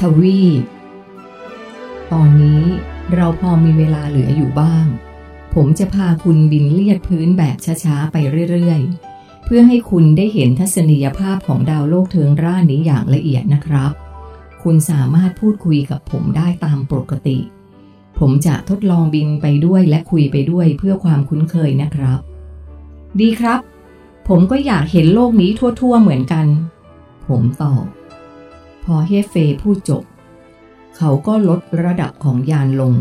ทวีป ตอนนี้เราพอมีเวลาเหลืออยู่บ้าง ผมจะพาคุณบินเลียดพื้นแบบช้าๆ ไปเรื่อยๆ เพื่อให้คุณได้เห็นทัศนียภาพของดาวโลกเทิงร่านี้อย่างละเอียดนะครับ คุณสามารถพูดคุยกับผมได้ตามปกติ ผมจะทดลองบินไปด้วยและคุยไปด้วยเพื่อความคุ้นเคยนะครับ ดีครับ ผมก็อยากเห็นโลกนี้ทั่วๆเหมือนกัน ผมตอบ พอเฮเฟพูดจบ เขาก็ลดระดับของยานลง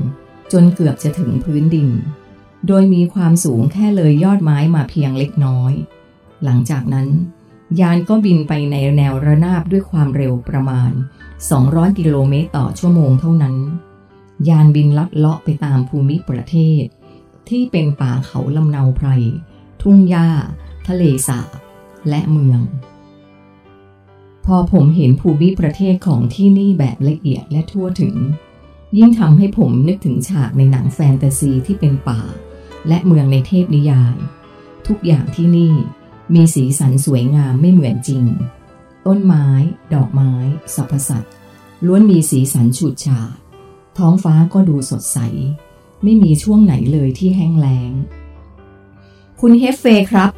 จนเกือบจะถึงพื้นดิน โดยมีความสูงแค่เลยยอดไม้มาเพียงเล็กน้อย หลังจากนั้น ยานก็บินไปในแนวระนาบด้วยความเร็วประมาณ 200 กิโลเมตรต่อชั่วโมงเท่านั้น ยานบินลัดเลาะไปตามภูมิประเทศ ที่เป็นป่าเขาลำเนาไพร ทุ่งหญ้า ทะเลสาบและเมือง พอผมเห็นภูมิประเทศของที่นี่แบบละเอียดและทั่วถึง ยิ่งทำให้ผมนึกถึงฉากในหนังแฟนตาซีที่เป็นป่า และเมืองในเทพนิยาย ทุกอย่างที่นี่มีสีสันสวยงามไม่เหมือนจริง ต้นไม้ ดอกไม้สรรพสัตว์ล้วนมีสีสันฉูดฉาดท้องฟ้าก็ดูสดใส ไม่มีช่วงไหนเลยที่แห้งแล้ง คุณเฮฟเฟครับ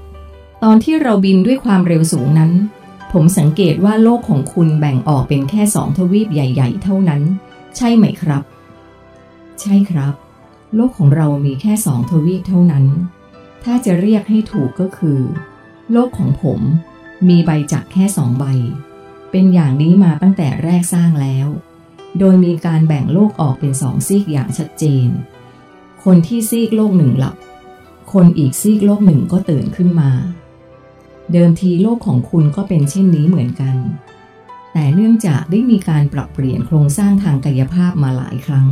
ตอนที่เราบินด้วยความเร็วสูงนั้น ผมสังเกตว่าโลกของคุณแบ่งออกเป็นแค่สองทวีปใหญ่ ๆ เท่านั้น ใช่ไหมครับ ใช่ครับ โลกของเรามีแค่สองทวีปเท่านั้น ถ้าจะเรียกให้ถูกก็คือ โลกของผมมีใบจักรแค่สองใบ เป็นอย่างนี้มาตั้งแต่แรกสร้างแล้ว โดยมีการแบ่งโลกออกเป็นสองซีกอย่างชัดเจน คนที่ซีกโลกหนึ่งหลับ คนอีกซีกโลกหนึ่งก็ตื่นขึ้นมา เดิมทีโลกของคุณก็เป็นเช่นนี้เหมือนกัน แต่เนื่องจากได้มีการปรับเปลี่ยนโครงสร้างทางกายภาพมาหลายครั้ง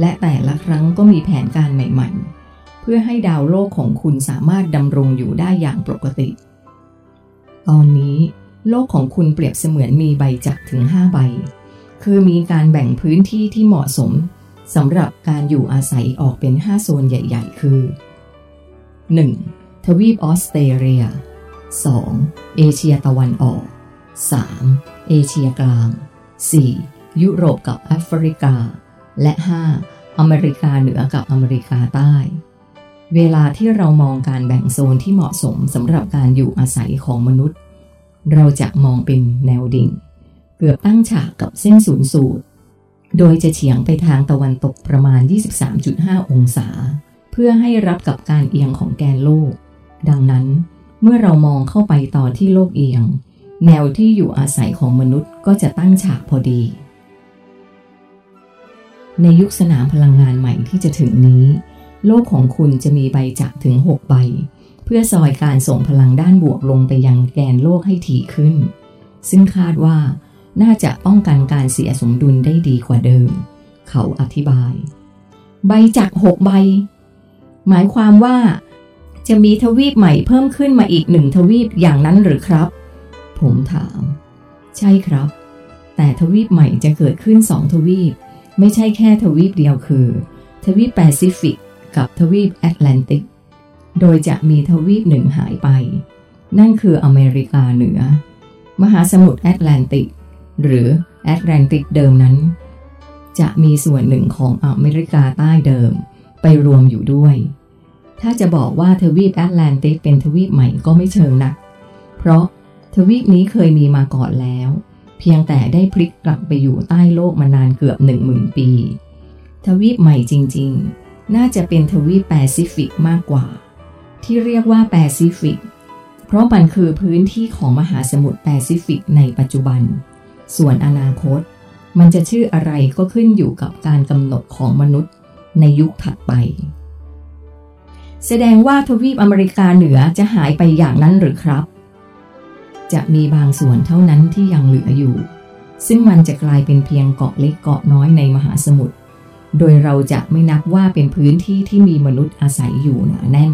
และแต่ละครั้งก็มีแผนการใหม่ ๆ เพื่อให้ดาวโลกของคุณสามารถดำรงอยู่ได้อย่างปกติ ตอนนี้โลกของคุณเปรียบเสมือนมีใบจักรถึง 5 ใบ คือมีการแบ่งพื้นที่ที่เหมาะสมสำหรับการอยู่อาศัยออกเป็น 5 โซนใหญ่ ๆ คือ 1. ทวีปออสเตรเลีย 2. เอเชียตะวันออก 3. เอเชียกลาง 4. ยุโรปกับแอฟริกา และ 5. อเมริกาเหนือกับอเมริกาใต้ เวลาที่เรามองการแบ่งโซนที่เหมาะสมสำหรับการอยู่อาศัยของมนุษย์ เราจะมองเป็นแนวดิ่ง เกือบตั้งฉากกับเส้นศูนย์สูตร โดยจะเฉียงไปทางตะวันตกประมาณ 23.5 องศา เพื่อให้รับกับการเอียงของแกนโลก ดังนั้น เมื่อเรามองเข้าไปตอนที่โลกเอียง แนวที่อยู่อาศัยของมนุษย์ก็จะตั้งฉากพอดี ในยุคสนามพลังงานใหม่ที่จะถึงนี้ โลกของคุณจะมีใบจักรถึง 6 ใบ เพื่อซอยการส่งพลังด้านบวกลงไปยังแกนโลกให้ถี่ขึ้น ซึ่งคาดว่าน่าจะป้องกันการเสียสมดุลได้ดีกว่าเดิม เขาอธิบาย ใบจักรหกใบ หมายความว่า จะมีทวีปใหม่เพิ่มขึ้นมาอีกหนึ่งทวีปอย่างนั้นหรือครับ ผมถาม ใช่ครับ แต่ทวีปใหม่จะเกิดขึ้นสองทวีป ไม่ใช่แค่ทวีปเดียวคือ ทวีปแปซิฟิกกับทวีปแอตแลนติก โดยจะมีทวีปหนึ่งหายไป นั่นคืออเมริกาเหนือ มหาสมุทรแอตแลนติก หรือแอตแลนติกเดิมนั้น จะมีส่วนหนึ่งของอเมริกาใต้เดิมไปรวมอยู่ด้วย ถ้าจะบอกว่าทวีปแอตแลนติกเป็นทวีปใหม่ก็ไม่เชิงนักเพราะทวีปนี้เคยมีมาก่อนแล้ว เพียงแต่ได้พลิกกลับไปอยู่ใต้โลกมานานเกือบหนึ่งหมื่นปี ทวีปใหม่จริงๆ น่าจะเป็นทวีปแปซิฟิกมากกว่า ที่เรียกว่าแปซิฟิก เพราะมันคือพื้นที่ของมหาสมุทรแปซิฟิกในปัจจุบัน ส่วนอนาคต มันจะชื่ออะไรก็ขึ้นอยู่กับการกำหนดของมนุษย์ในยุคถัดไป แสดงว่าทวีปอเมริกาเหนือจะหายไปอย่างนั้นหรือครับ จะมีบางส่วนเท่านั้นที่ยังเหลืออยู่ ซึ่งมันจะกลายเป็นเพียงเกาะเล็กเกาะน้อยในมหาสมุทร โดยเราจะไม่นับว่าเป็นพื้นที่ที่มีมนุษย์อาศัยอยู่หนาแน่น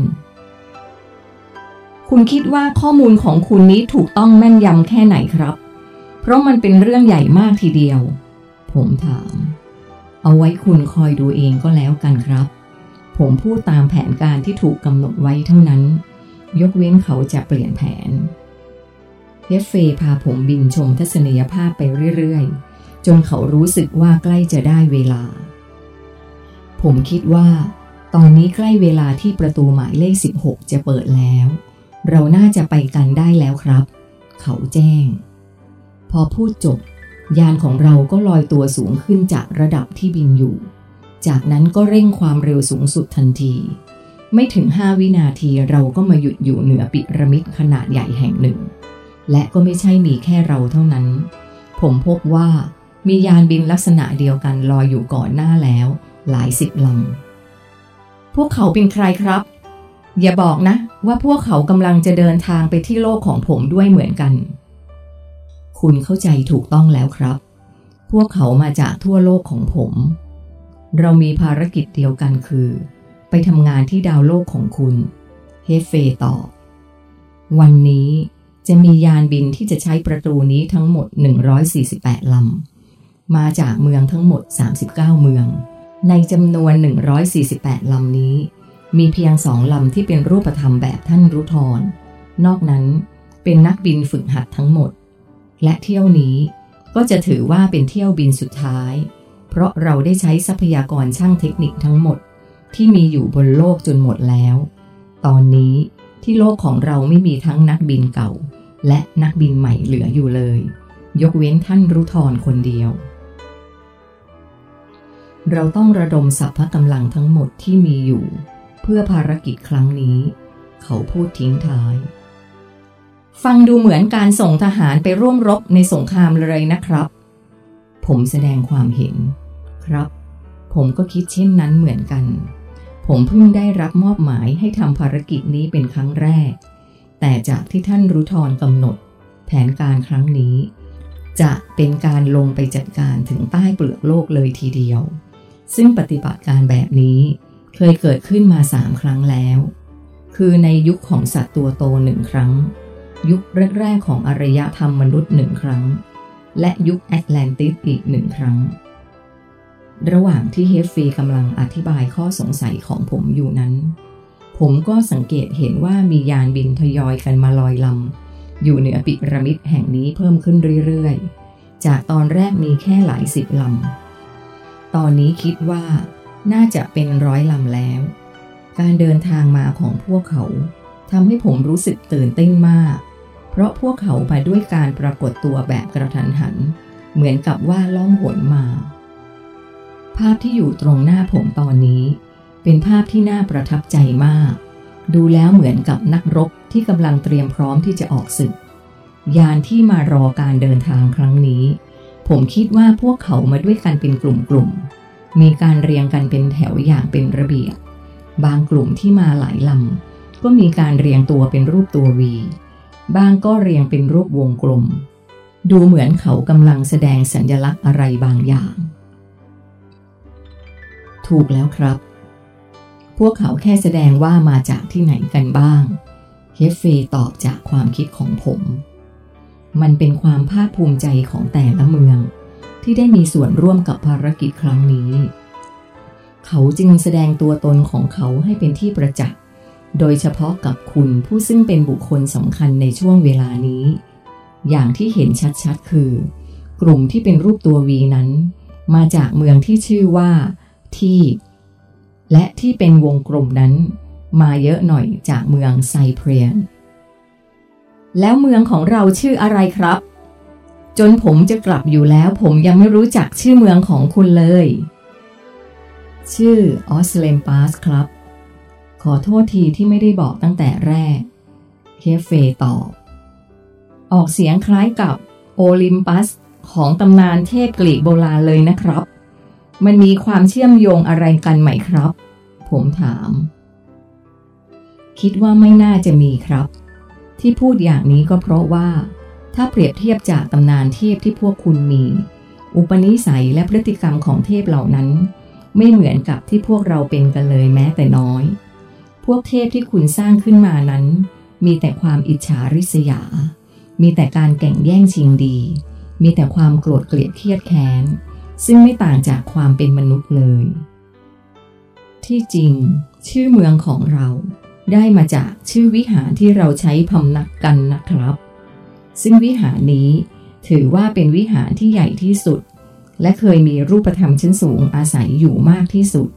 คุณคิดว่าข้อมูลของคุณนี้ถูกต้องแม่นยำแค่ไหนครับ เพราะมันเป็นเรื่องใหญ่มากทีเดียว ผมถาม เอาไว้คุณคอยดูเองก็แล้วกันครับ ผมพูดตามแผนการที่ถูกกำหนดไว้เท่านั้น ยกเว้นเขาจะเปลี่ยนแผนเฮฟเฟพาผมบินชมทัศนียภาพไปเรื่อยๆ จนเขารู้สึกว่าใกล้จะได้เวลา ผมคิดว่า ตอนนี้ใกล้เวลาที่ประตูหมายเลข 16 จะเปิดแล้ว เราน่าจะไปกันได้แล้วครับ เขาแจ้ง พอพูดจบ ยานของเราก็ลอยตัวสูงขึ้นจากระดับที่บินอยู่ จากนั้นก็เร่งความเร็วสูงสุดทันที ไม่ถึง 5 วินาทีเราก็มาหยุดอยู่เหนือปิระมิดขนาดใหญ่แห่งหนึ่ง และก็ไม่ใช่มีแค่เราเท่านั้น ผมพบว่ามียานบินลักษณะเดียวกันลอยอยู่ก่อนหน้าแล้ว หลายสิบลำ พวกเขาเป็นใครครับ อย่าบอกนะ ว่าพวกเขากำลังจะเดินทางไปที่โลกของผมด้วยเหมือนกัน คุณเข้าใจถูกต้องแล้วครับ พวกเขามาจากทั่วโลกของผม เรามีภารกิจเดียวกันคือ ไปทำงานที่ดาวโลกของคุณ เฮเฟตอบ วันนี้จะมียานบินที่จะใช้ประตูนี้ทั้งหมด 148 ลำ มาจากเมืองทั้งหมด 39 เมือง ในจำนวน 148 ลำนี้ มีเพียงสองลำที่เป็นรูปธรรมแบบท่านรุทรนอกนั้นเป็นนักบินฝึกหัดทั้งหมด และเที่ยวนี้ก็จะถือว่าเป็นเที่ยวบินสุดท้าย เพราะเราได้ใช้ทรัพยากรช่างเทคนิคทั้งหมด ที่มีอยู่บนโลกจนหมดแล้ว ตอนนี้ที่โลกของเราไม่มีทั้งนักบินเก่า และนักบินใหม่เหลืออยู่เลย ยกเว้นท่านรุทรคนเดียว เราต้องระดมสรรพกำลังทั้งหมดที่มีอยู่ เพื่อภารกิจครั้งนี้ เขาพูดทิ้งท้าย ฟังดูเหมือนการส่งทหารไปร่วมรบในสงครามเลยนะครับ ผมแสดงความเห็น ครับ ผมก็คิดเช่นนั้นเหมือนกัน ผมเพิ่งได้รับมอบหมายให้ทำภารกิจนี้เป็นครั้งแรก แต่จากที่ท่านรุทรกำหนด แผนการครั้งนี้ จะเป็นการลงไปจัดการถึงใต้เปลือกโลกเลยทีเดียว ซึ่งปฏิบัติการแบบนี้เคยเกิดขึ้นมาสามครั้งแล้ว คือในยุคของสัตว์ตัวโตหนึ่งครั้ง ยุคแรกๆของอารยธรรมมนุษย์หนึ่งครั้ง และยุคแอตแลนติสอีกหนึ่งครั้ง ระหว่างที่เฮฟฟีกำลังอธิบายข้อสงสัยของผมอยู่นั้น ผมก็สังเกตเห็นว่ามียานบินทยอยกันมาลอยลำ อยู่เหนือปิระมิดแห่งนี้เพิ่มขึ้นเรื่อยๆ จากตอนแรกมีแค่หลายสิบลำ ตอนนี้คิดว่าน่าจะเป็นร้อยลำแล้ว การเดินทางมาของพวกเขาทำให้ผมรู้สึกตื่นเต้นมาก เพราะพวกเขามาด้วยการปรากฏตัวแบบกระทันหัน เหมือนกับว่าล่องหนมา ภาพที่อยู่ตรงหน้าผมตอนนี้ เป็นภาพที่น่าประทับใจมาก ดูแล้วเหมือนกับนักรบที่กำลังเตรียมพร้อมที่จะออกศึก ยานที่มารอการเดินทางครั้งนี้ ผมคิดว่าพวกเขามาด้วยกันเป็นกลุ่มๆ มีการเรียงกันเป็นแถวอย่างเป็นระเบียบ บางกลุ่มที่มาหลายลำก็มีการเรียงตัวเป็นรูปตัววีบางก็เรียงเป็นรูปวงกลม ดูเหมือนเขากำลังแสดงสัญลักษณ์อะไรบางอย่าง ถูกแล้วครับ พวกเขาแค่แสดงว่ามาจากที่ไหนกันบ้าง เฮฟเฟตอบจากความคิดของผม มันเป็นความภาคภูมิใจของแต่ละเมือง ที่ได้มีส่วนร่วมกับภารกิจครั้งนี้ เขาจึงแสดงตัวตนของเขาให้เป็นที่ประจักษ์ โดยเฉพาะกับคุณผู้ซึ่งเป็นบุคคลสำคัญในช่วงเวลานี้ อย่างที่เห็นชัดๆ คือ กลุ่มที่เป็นรูปตัววีนั้น มาจากเมืองที่ชื่อว่า ที่ และที่เป็นวงกลมนั้น มาเยอะหน่อยจากเมืองไซเปรียน แล้วเมืองของเราชื่ออะไรครับ จนผมจะกลับอยู่แล้ว ผมยังไม่รู้จักชื่อเมืองของคุณเลย ชื่อออสเลมปาสครับ ขอโทษทีที่ไม่ได้บอกตั้งแต่แรก เคฟเฟตอบ ออกเสียงคล้ายกับโอลิมปัสของตำนานเทพกรีกโบราณเลยนะครับ มันมีความเชื่อมโยงอะไรกันไหมครับ ผมถาม คิดว่าไม่น่าจะมีครับ ที่พูดอย่างนี้ก็เพราะว่า ถ้าเปรียบเทียบจากตำนานเทพที่พวกคุณมี อุปนิสัยและพฤติกรรมของเทพเหล่านั้น ไม่เหมือนกับที่พวกเราเป็นกันเลยแม้แต่น้อย พวกเทพที่คุณสร้างขึ้นมานั้น มีแต่ความอิจฉาริษยา มีแต่การแก่งแย่งชิงดี มีแต่ความโกรธเกลียดเครียดแค้น ซึ่งไม่ต่างจากความเป็นมนุษย์เลย ที่จริง ชื่อเมืองของเราได้มาจากชื่อวิหารที่เราใช้พำนักกันนะครับ ซึ่งวิหารนี้ถือว่าเป็นวิหารที่ใหญ่ที่สุด และเคยมีรูปธรรมชั้นสูงอาศัยอยู่มากที่สุด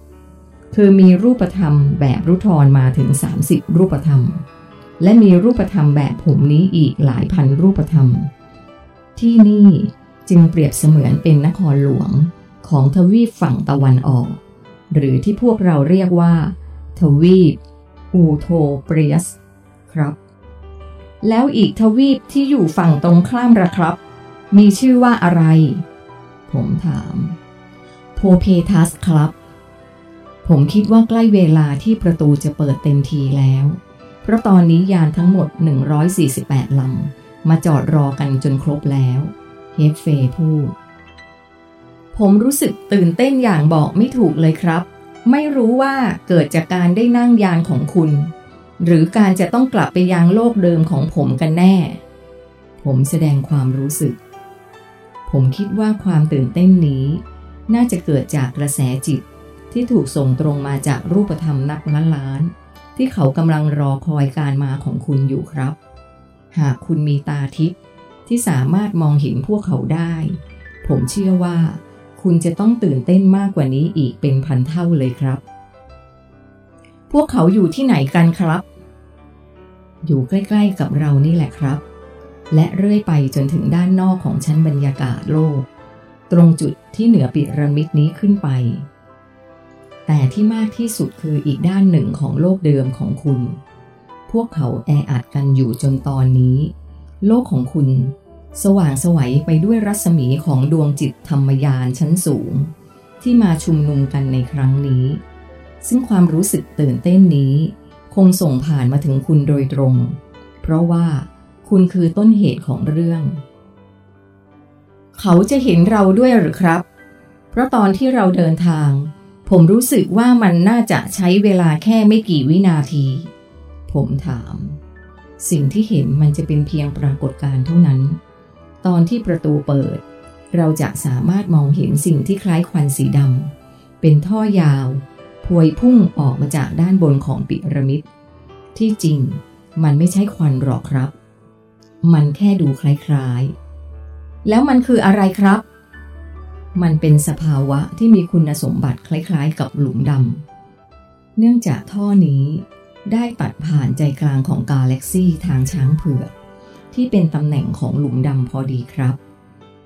คือมีรูปธรรมแบบรุทรมาถึง 30 รูปธรรม และมีรูปธรรมแบบผมนี้อีกหลายพันรูปธรรม ที่นี่ จึงเปรียบเสมือนเป็นนครหลวงของทวีปฝั่งตะวันออก หรือที่พวกเราเรียกว่า ทวีป อูโทเปรียส ครับ แล้วอีกทวีปที่อยู่ฝั่งตรงข้ามระครับ มีชื่อว่าอะไร ผมถาม โพเพทัสครับ ผมคิดว่าใกล้เวลาที่ประตูจะเปิดเต็มทีแล้ว เพราะตอนนี้ยานทั้งหมด 148ลำมาจอดรอกันจนครบแล้ว เฮฟเฟพูด ผมรู้สึกตื่นเต้นอย่างบอกไม่ถูกเลยครับ ไม่รู้ว่าเกิดจากการได้นั่งยานของคุณ หรือการจะต้องกลับไปยังโลกเดิมของผมกันแน่ ผมแสดงความรู้สึก ผมคิดว่าความตื่นเต้นนี้ น่าจะเกิดจากกระแสจิตที่ถูกส่งตรงมาจากรูปธรรมนักล้านล้านที่เขากำลังรอคอยการมาของคุณอยู่ครับ หากคุณมีตาทิพย์ ที่สามารถมองเห็นพวกเขาได้ ผมเชื่อว่า คุณจะต้องตื่นเต้นมากกว่านี้อีกเป็นพันเท่าเลยครับ พวกเขาอยู่ที่ไหนกันครับ อยู่ใกล้ๆกับเรานี่แหละครับ และเรื่อยไปจนถึงด้านนอกของชั้นบรรยากาศโลก ตรงจุดที่เหนือปิรามิดนี้ขึ้นไป แต่ที่มากที่สุดคืออีกด้านหนึ่งของโลกเดิมของคุณ พวกเขาแออัดกันอยู่จนตอนนี้ โลกของคุณ สว่างสวัยไปด้วยรัศมีของดวงจิตธรรมยานชั้นสูง ที่มาชุมนุมกันในครั้งนี้ ซึ่งความรู้สึกตื่นเต้นนี้ คงส่งผ่านมาถึงคุณโดยตรง เพราะว่าคุณคือต้นเหตุของเรื่อง เขาจะเห็นเราด้วยหรือครับ เพราะตอนที่เราเดินทาง ผมรู้สึกว่ามันน่าจะใช้เวลาแค่ไม่กี่วินาที ผมถาม สิ่งที่เห็นมันจะเป็นเพียงปรากฏการณ์เท่านั้น ตอนที่ประตูเปิด เราจะสามารถมองเห็นสิ่งที่คล้ายควันสีดำเป็นท่อยาว พวยพุ่งออกมาจากด้านบนของปิรามิด ที่จริงมันไม่ใช่ควันหรอกครับ มันแค่ดูคล้ายๆ แล้วมันคืออะไรครับ มันเป็นสภาวะที่มีคุณสมบัติคล้ายๆ กับหลุมดำเนื่องจากท่อนี้ ได้ตัดผ่านใจกลางของกาแล็กซีทางช้างเผือก ที่เป็นตำแหน่งของหลุมดำพอดีครับ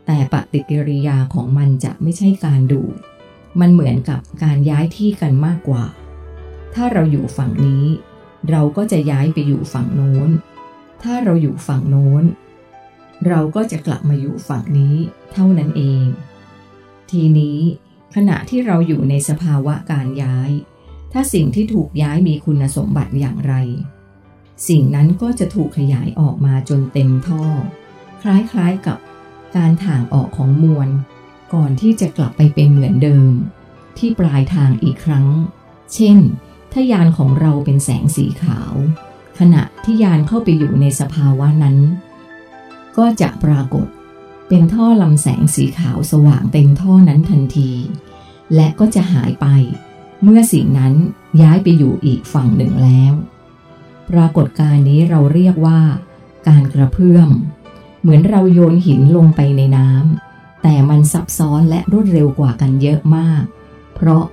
แต่ปฏิกิริยาของมันจะไม่ใช่การดู มันเหมือนกับการย้ายที่กันมากกว่า ถ้าเราอยู่ฝั่งนี้ เราก็จะย้ายไปอยู่ฝั่งโน้น ถ้าเราอยู่ฝั่งโน้น เราก็จะกลับมาอยู่ฝั่งนี้ เท่านั้นเอง ทีนี้ขณะที่เราอยู่ในสภาวะการย้าย ถ้าสิ่งที่ถูกย้ายมีคุณสมบัติอย่างไร สิ่งนั้นก็จะถูกขยายออกมาจนเต็มท่อ คล้ายๆกับการถ่างออกของมวล ก่อนที่จะกลับไปเป็นเหมือนเดิม ที่ปลายทางอีกครั้ง เช่น ถ้ายานของเราเป็นแสงสีขาว ขณะที่ยานเข้าไปอยู่ในสภาวะนั้น ก็จะปรากฏเป็นท่อลำแสงสีขาวสว่างเต็มท่อนั้นทันที และก็จะหายไป เมื่อสิ่งนั้นย้ายไปอยู่อีกฝั่งหนึ่งแล้ว ปรากฏการณ์นี้เราเรียกว่า การกระเพื่อม เหมือนเราโยนหินลงไปในน้ำแต่มันซับซ้อนและรวดเร็วกว่ากันเยอะมาก เพราะ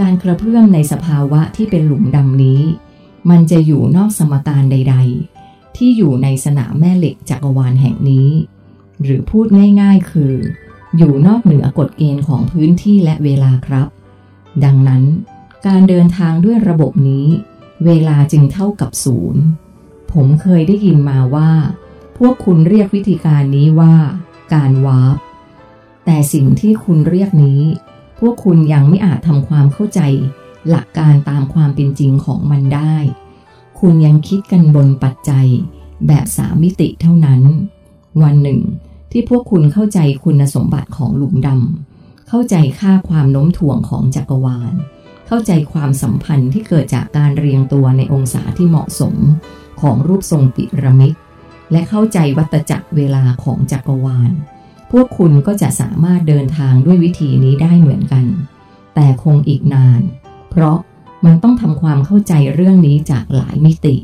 การกระเพื่อมในสภาวะที่เป็นหลุมดำนี้ มันจะอยู่นอกสมการใด ๆ ที่อยู่ในสนามแม่เหล็กจักรวาลแห่งนี้ หรือพูดง่าย ๆ คือ อยู่นอกเหนือกฎเกณฑ์ของพื้นที่และเวลาครับ ดังนั้น การเดินทางด้วยระบบนี้ เวลาจึงเท่ากับศูนย์ ผมเคยได้ยินมาว่า พวกคุณเรียกวิธีการนี้ว่า การวาร์ปแต่สิ่งที่คุณเรียกนี้ พวกคุณยังไม่อาจทำความเข้าใจ หลักการตามความเป็นจริงของมันได้ คุณยังคิดกันบนปัจจัย แบบสามมิติเท่านั้น วันหนึ่ง ที่พวกคุณเข้าใจคุณสมบัติของหลุมดำเข้าใจค่าความโน้มถ่วงของจักรวาล เข้าใจความสัมพันธ์ที่เกิดจากการเรียงตัวในองศาที่เหมาะสมของรูปทรงปิรามิด และเข้าใจวัตจักรเวลาของจักรวาล พวกคุณก็จะสามารถเดินทางด้วยวิธีนี้ได้เหมือนกัน แต่คงอีกนาน เพราะมันต้องทำความเข้าใจเรื่องนี้จากหลายมิติ